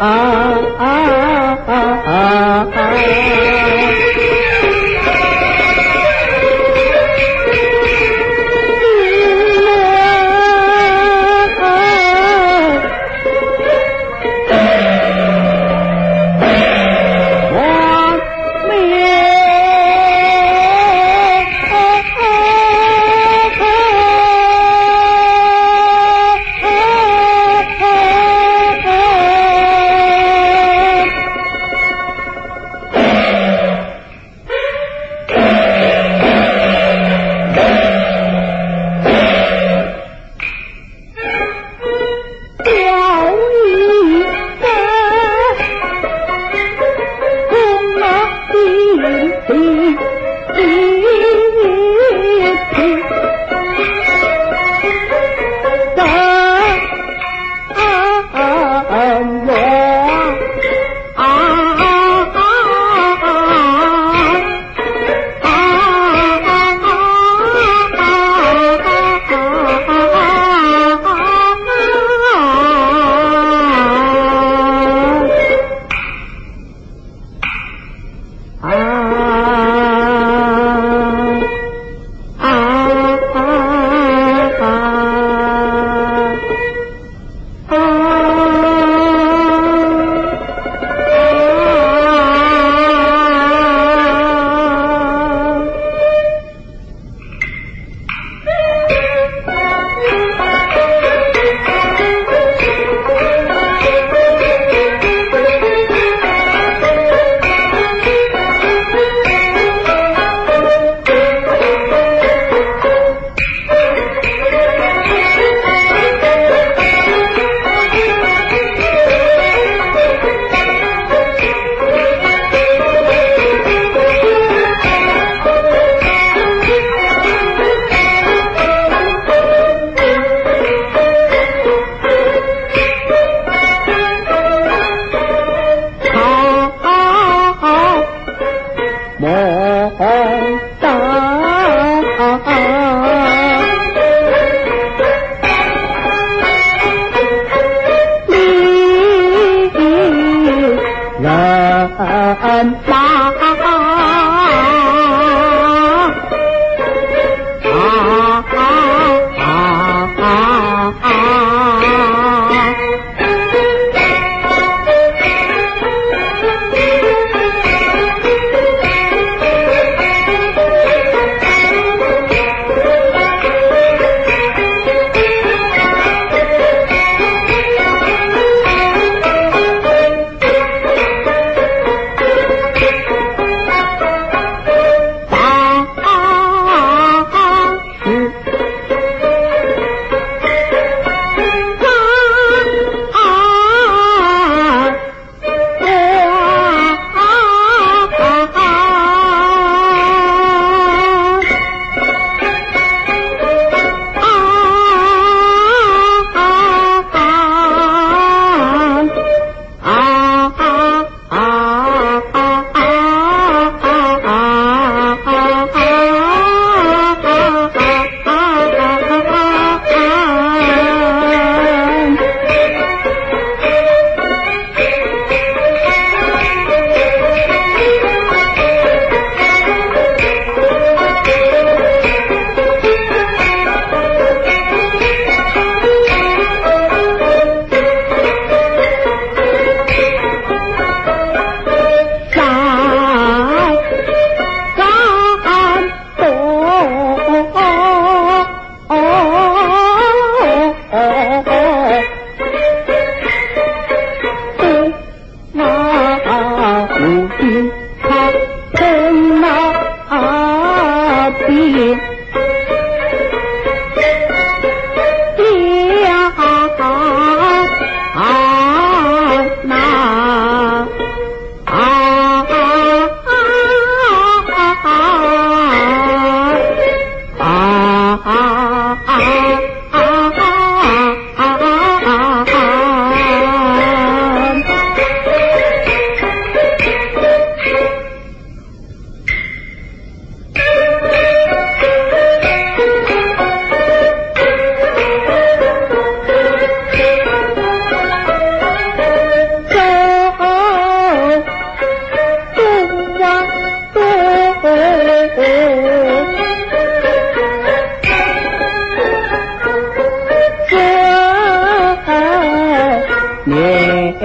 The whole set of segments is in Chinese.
ah ah 啊 जाती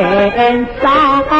and song.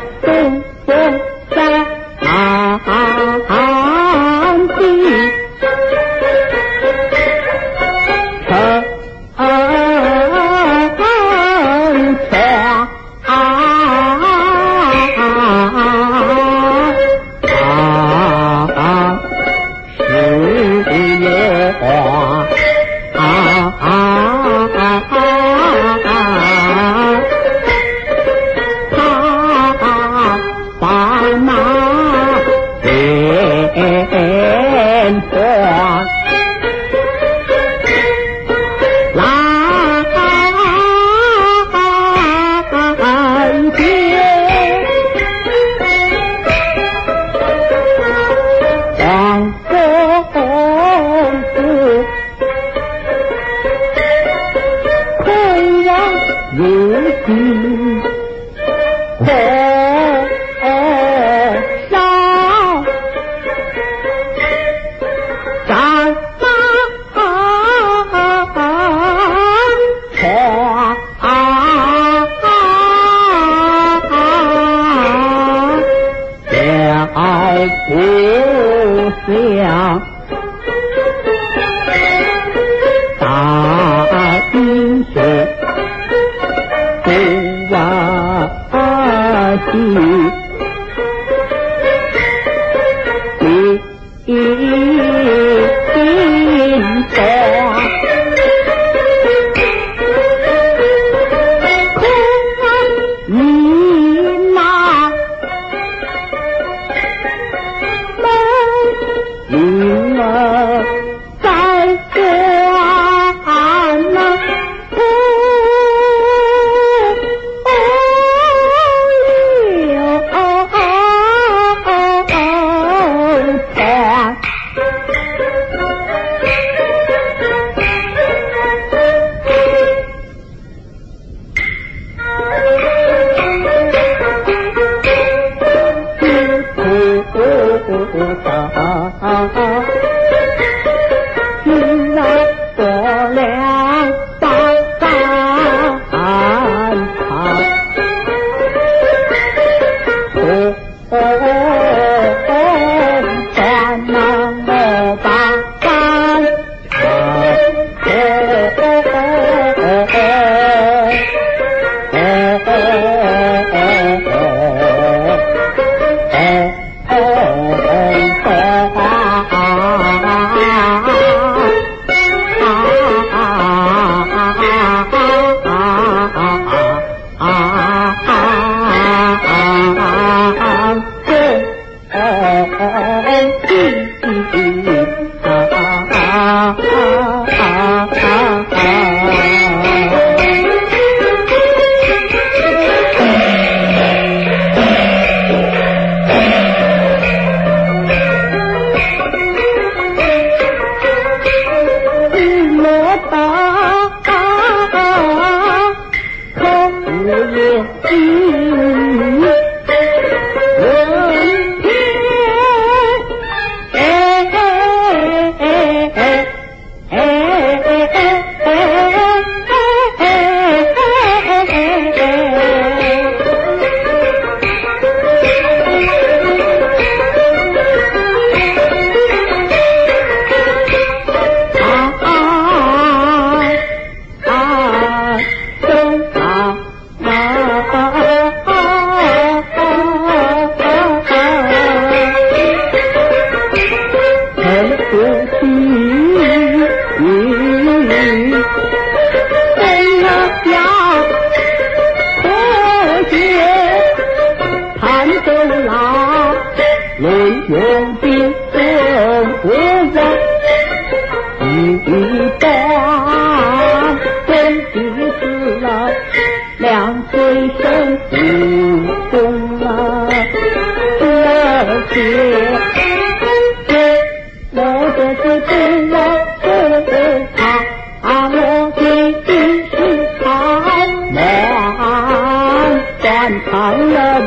Thank you.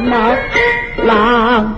Một lòng.